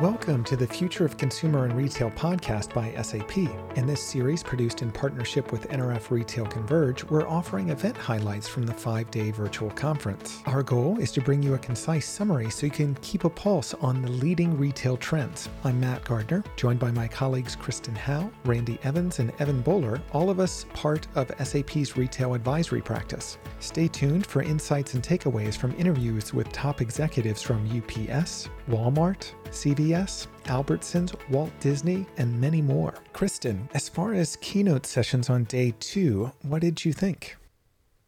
Welcome to the Future of Consumer and Retail podcast by SAP. In this series, produced in partnership with NRF Retail Converge, we're offering event highlights from the five day virtual conference. Our goal is to bring you a concise summary so you can keep a pulse on the leading retail trends. I'm Matt Gardner, joined by my colleagues Kristen Howe, Randy Evans, and Evan Bowler, all of us part of SAP's retail advisory practice. Stay tuned for insights and takeaways from interviews with top executives from UPS, Walmart, CVS, Albertsons, Walt Disney, and many more. Kristen, as far as keynote sessions on day two, what did you think?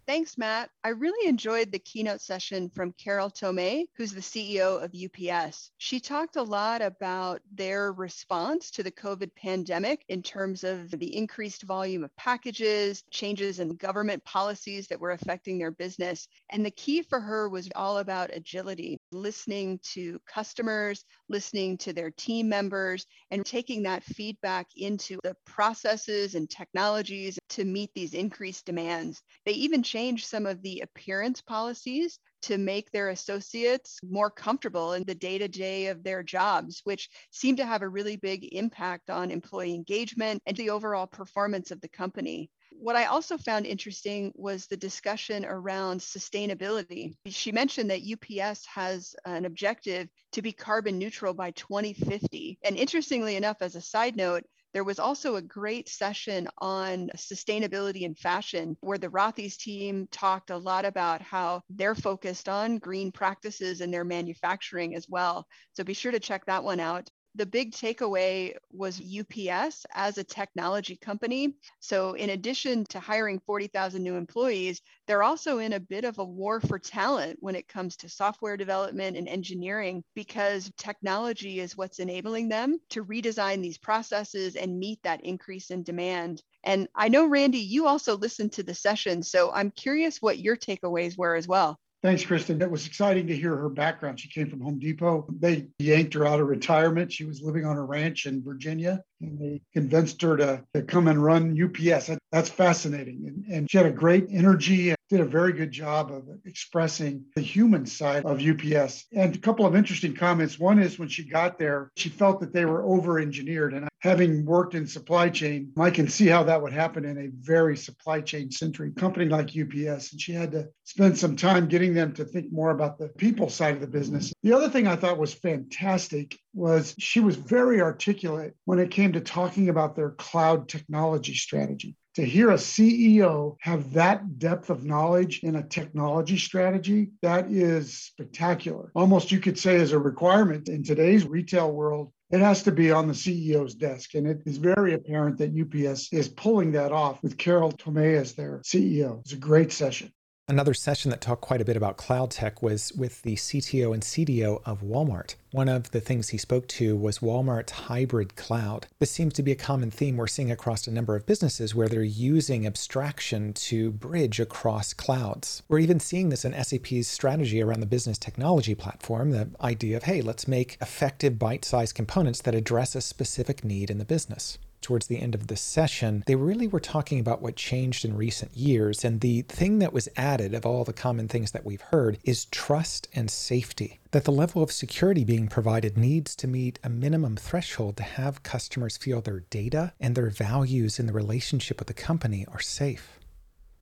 Thanks, Matt. I really enjoyed the keynote session from Carol Tomé, who's the CEO of UPS. She talked a lot about their response to the COVID pandemic in terms of the increased volume of packages, changes in government policies that were affecting their business. And the key for her was all about agility, listening to customers, listening to their team members, and taking that feedback into the processes and technologies to meet these increased demands. They even changed some of the appearance policies to make their associates more comfortable in the day to day of their jobs, which seem to have a really big impact on employee engagement and the overall performance of the company. What I also found interesting was the discussion around sustainability. She mentioned that UPS has an objective to be carbon neutral by 2050. And interestingly enough, as a side note, there was also a great session on sustainability in fashion where the Rothy's team talked a lot about how they're focused on green practices in their manufacturing as well. So be sure to check that one out the big takeaway was UPS as a technology company. So, in addition to hiring 40,000 new employees, they're also in a bit of a war for talent when it comes to software development and engineering because technology is what's enabling them to redesign these processes and meet that increase in demand. And I know, Randy, you also listened to the session. So, I'm curious what your takeaways were as well. Thanks, Kristen. It was exciting to hear her background. She came from Home Depot. They yanked her out of retirement. She was living on a ranch in Virginia, and they convinced her to, to come and run UPS. That's fascinating. And, and she had a great energy did a very good job of expressing the human side of UPS. And a couple of interesting comments. One is when she got there, she felt that they were over engineered. And having worked in supply chain, I can see how that would happen in a very supply chain centric company like UPS. And she had to spend some time getting them to think more about the people side of the business. The other thing I thought was fantastic was she was very articulate when it came to talking about their cloud technology strategy to hear a CEO have that depth of knowledge in a technology strategy, that is spectacular. Almost you could say as a requirement in today's retail world, it has to be on the CEO's desk. And it is very apparent that UPS is pulling that off with Carol Tomé as their CEO. It's a great session. Another session that talked quite a bit about cloud tech was with the CTO and CDO of Walmart. One of the things he spoke to was Walmart's hybrid cloud. This seems to be a common theme we're seeing across a number of businesses where they're using abstraction to bridge across clouds. We're even seeing this in SAP's strategy around the business technology platform the idea of, hey, let's make effective bite sized components that address a specific need in the business towards the end of the session, they really were talking about what changed in recent years. And the thing that was added of all the common things that we've heard is trust and safety. That the level of security being provided needs to meet a minimum threshold to have customers feel their data and their values in the relationship with the company are safe.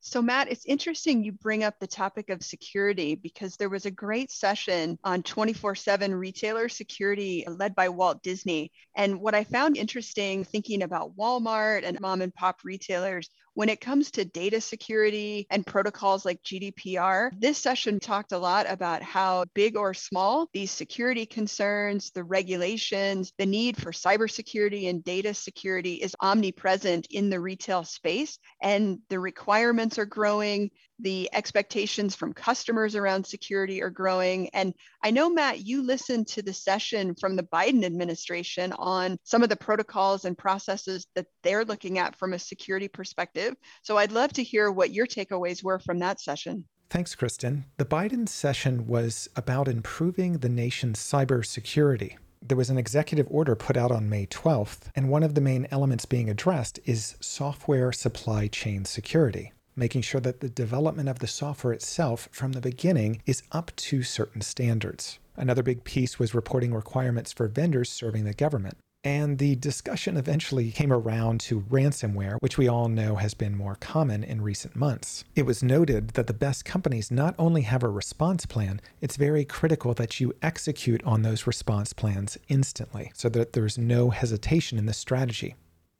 So, Matt, it's interesting you bring up the topic of security because there was a great session on 24 7 retailer security led by Walt Disney. And what I found interesting thinking about Walmart and mom and pop retailers when it comes to data security and protocols like GDPR, this session talked a lot about how big or small these security concerns, the regulations, the need for cybersecurity and data security is omnipresent in the retail space. And the requirements are growing, the expectations from customers around security are growing. And I know, Matt, you listened to the session from the Biden administration on some of the protocols and processes that they're looking at from a security perspective. So I'd love to hear what your takeaways were from that session. Thanks, Kristen. The Biden session was about improving the nation's cybersecurity there was an executive order put out on May 12th, and one of the main elements being addressed is software supply chain security making sure that the development of the software itself from the beginning is up to certain standards. Another big piece was reporting requirements for vendors serving the government. And the discussion eventually came around to ransomware, which we all know has been more common in recent months. It was noted that the best companies not only have a response plan, it's very critical that you execute on those response plans instantly so that there's no hesitation in the strategy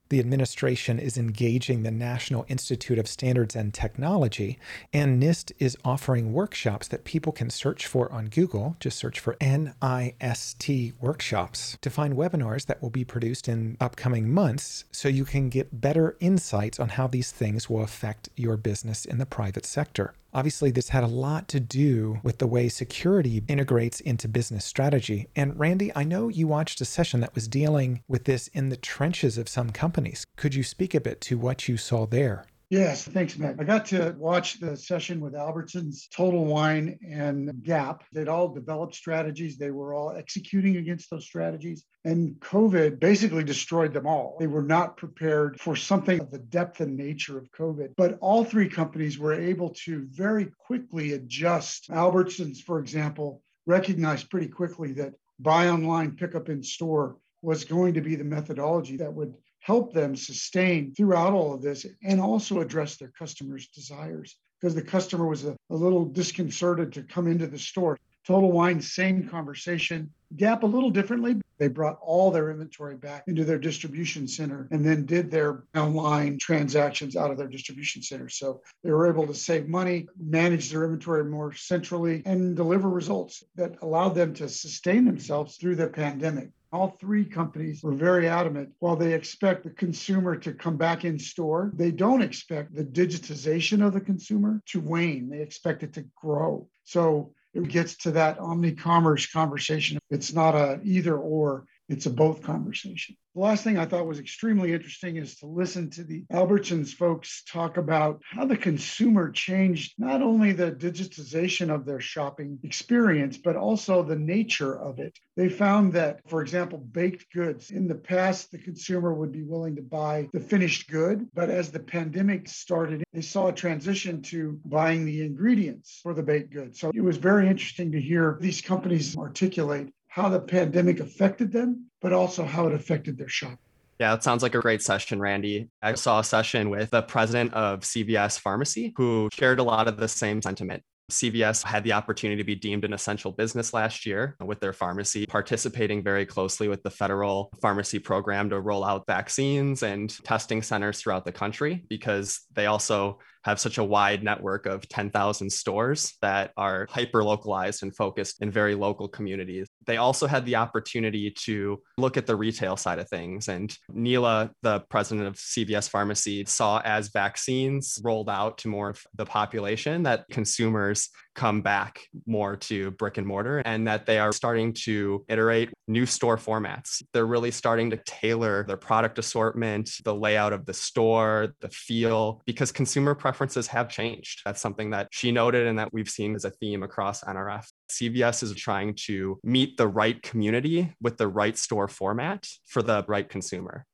the administration is engaging the National Institute of Standards and Technology, and NIST is offering workshops that people can search for on Google. Just search for NIST workshops to find webinars that will be produced in upcoming months so you can get better insights on how these things will affect your business in the private sector. Obviously, this had a lot to do with the way security integrates into business strategy. And Randy, I know you watched a session that was dealing with this in the trenches of some companies. Could you speak a bit to what you saw there? Yes, thanks, Matt. I got to watch the session with Albertsons, Total Wine, and Gap. They'd all developed strategies. They were all executing against those strategies. And COVID basically destroyed them all. They were not prepared for something of the depth and nature of COVID. But all three companies were able to very quickly adjust. Albertsons, for example, recognized pretty quickly that buy online, pick up in store was going to be the methodology that would help them sustain throughout all of this and also address their customers' desires because the customer was a, a, little disconcerted to come into the store. Total Wine, same conversation. Gap a little differently. They brought all their inventory back into their distribution center and then did their online transactions out of their distribution center. So they were able to save money, manage their inventory more centrally, and deliver results that allowed them to sustain themselves through the pandemic. All three companies were very adamant. While they expect the consumer to come back in store, they don't expect the digitization of the consumer to wane. They expect it to grow. So it gets to that omni-commerce conversation. It's not a either or, it's a both conversation. The last thing I thought was extremely interesting is to listen to the Albertsons folks talk about how the consumer changed not only the digitization of their shopping experience, but also the nature of it. They found that, for example, baked goods, in the past, the consumer would be willing to buy the finished good. But as the pandemic started, they saw a transition to buying the ingredients for the baked goods. So it was very interesting to hear these companies articulate how the pandemic affected them, but also how it affected their shop. Yeah, that sounds like a great session, Randy. I saw a session with the president of CVS Pharmacy who shared a lot of the same sentiment. CVS had the opportunity to be deemed an essential business last year with their pharmacy, participating very closely with the federal pharmacy program to roll out vaccines and testing centers throughout the country because they also have such a wide network of 10,000 stores that are hyper localized and focused in very local communities. They also had the opportunity to look at the retail side of things. And Neela, the president of CVS Pharmacy, saw as vaccines rolled out to more of the population that consumers come back more to brick and mortar and that they are starting to iterate new store formats. They're really starting to tailor their product assortment, the layout of the store, the feel, because consumer preferences have changed. That's something that she noted and that we've seen as a theme across NRF. CVS is trying to meet the right community with the right store format for the right consumer.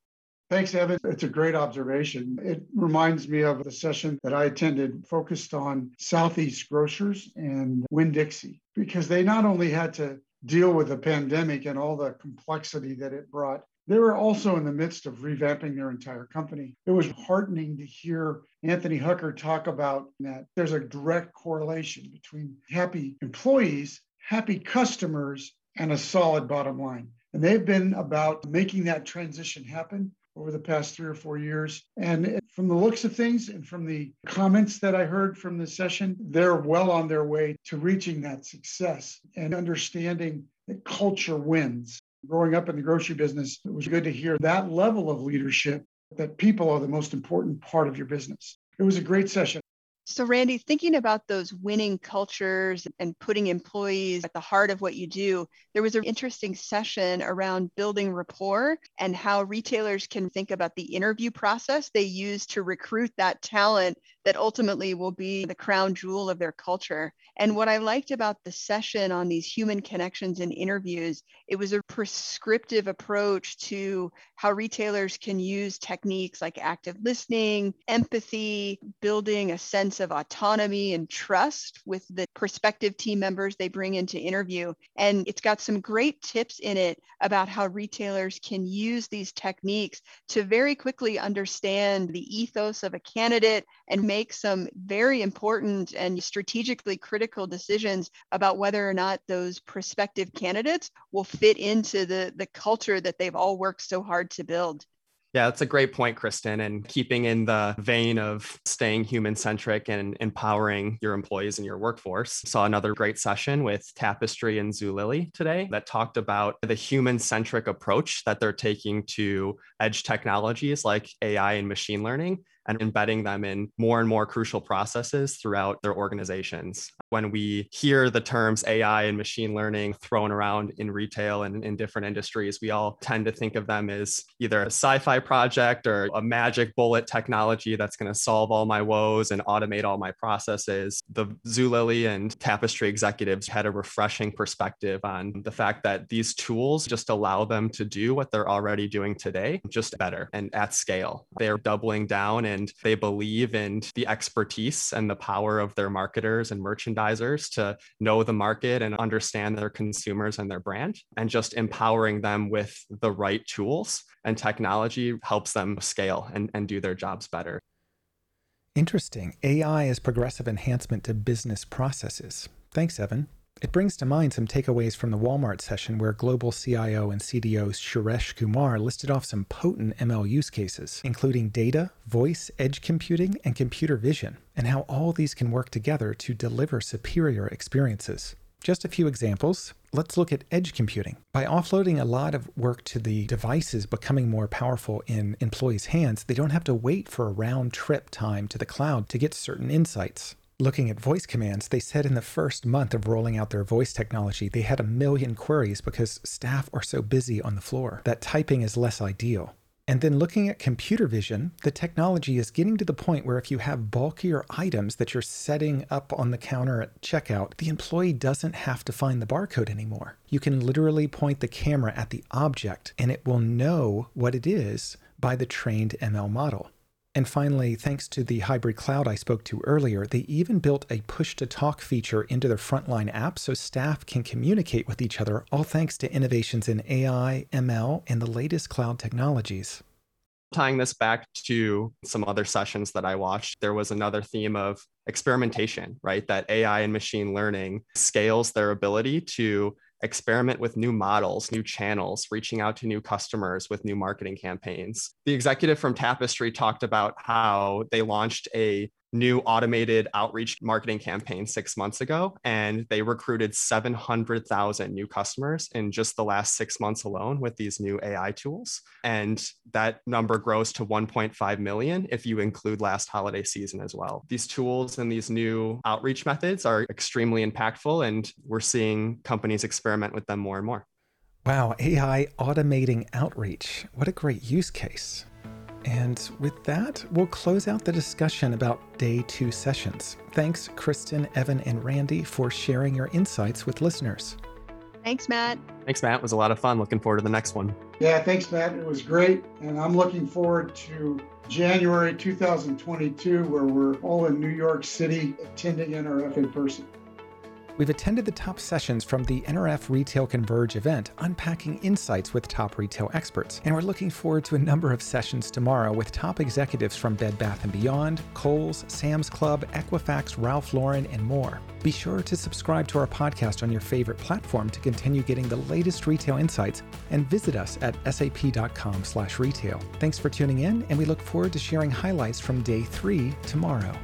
Thanks, Evan. It's a great observation. It reminds me of the session that I attended focused on Southeast Grocers and Winn Dixie, because they not only had to deal with the pandemic and all the complexity that it brought, they were also in the midst of revamping their entire company. It was heartening to hear Anthony Hucker talk about that there's a direct correlation between happy employees, happy customers, and a solid bottom line. And they've been about making that transition happen over the past three or four years. And from the looks of things and from the comments that I heard from the session, they're well on their way to reaching that success and understanding that culture wins. Growing up in the grocery business, it was good to hear that level of leadership that people are the most important part of your business. It was a great session. So, Randy, thinking about those winning cultures and putting employees at the heart of what you do, there was an interesting session around building rapport and how retailers can think about the interview process they use to recruit that talent that ultimately will be the crown jewel of their culture. And what I liked about the session on these human connections and interviews, it was a prescriptive approach to how retailers can use techniques like active listening, empathy, building a sense of autonomy and trust with the prospective team members they bring into interview. And it's got some great tips in it about how retailers can use these techniques to very quickly understand the ethos of a candidate and make some very important and strategically critical decisions about whether or not those prospective candidates will fit into the, the culture that they've all worked so hard to build. Yeah, that's a great point, Kristen. And keeping in the vein of staying human centric and empowering your employees and your workforce, saw another great session with Tapestry and Zulily today that talked about the human centric approach that they're taking to edge technologies like AI and machine learning and embedding them in more and more crucial processes throughout their organizations. When we hear the terms AI and machine learning thrown around in retail and in different industries, we all tend to think of them as either a sci fi project or a magic bullet technology that's going to solve all my woes and automate all my processes. The Zulily and Tapestry executives had a refreshing perspective on the fact that these tools just allow them to do what they're already doing today, just better and at scale. They're doubling down and they believe in the expertise and the power of their marketers and merchandisers to know the market and understand their consumers and their brand and just empowering them with the right tools and technology helps them scale and, and do their jobs better. Interesting. AI is progressive enhancement to business processes. Thanks, Evan. It brings to mind some takeaways from the Walmart session where global CIO and CDO Suresh Kumar listed off some potent ML use cases, including data, voice, edge computing, and computer vision, and how all these can work together to deliver superior experiences. Just a few examples. Let's look at edge computing. By offloading a lot of work to the devices becoming more powerful in employees' hands, they don't have to wait for a round trip time to the cloud to get certain insights looking at voice commands, they said in the first month of rolling out their voice technology, they had a million queries because staff are so busy on the floor that typing is less ideal. And then looking at computer vision, the technology is getting to the point where if you have bulkier items that you're setting up on the counter at checkout, the employee doesn't have to find the barcode anymore. You can literally point the camera at the object and it will know what it is by the trained ML model. And finally, thanks to the hybrid cloud I spoke to earlier, they even built a push to talk feature into their frontline app so staff can communicate with each other, all thanks to innovations in AI, ML, and the latest cloud technologies. Tying this back to some other sessions that I watched, there was another theme of experimentation, right? That AI and machine learning scales their ability to experiment with new models, new channels, reaching out to new customers with new marketing campaigns. The executive from Tapestry talked about how they launched a new automated outreach marketing campaign six months ago, and they recruited 700,000 new customers in just the last six months alone with these new AI tools. And that number grows to 1.5 million if you include last holiday season as well. These tools and these new outreach methods are extremely impactful, and we're seeing companies experiment with them more and more. Wow, AI automating outreach. What a great use case. And with that, we'll close out the discussion about day two sessions. Thanks, Kristen, Evan, and Randy, for sharing your insights with listeners. Thanks, Matt. Thanks, Matt. It was a lot of fun. Looking forward to the next one. Yeah, thanks, Matt. It was great. And I'm looking forward to January 2022, where we're all in New York City attending NRF in person. We've attended the top sessions from the NRF Retail Converge event, unpacking insights with top retail experts. And we're looking forward to a number of sessions tomorrow with top executives from Bed Bath & Beyond, Kohl's, Sam's Club, Equifax, Ralph Lauren, and more. Be sure to subscribe to our podcast on your favorite platform to continue getting the latest retail insights and visit us at sap.com/retail. Thanks for tuning in, and we look forward to sharing highlights from day 3 tomorrow.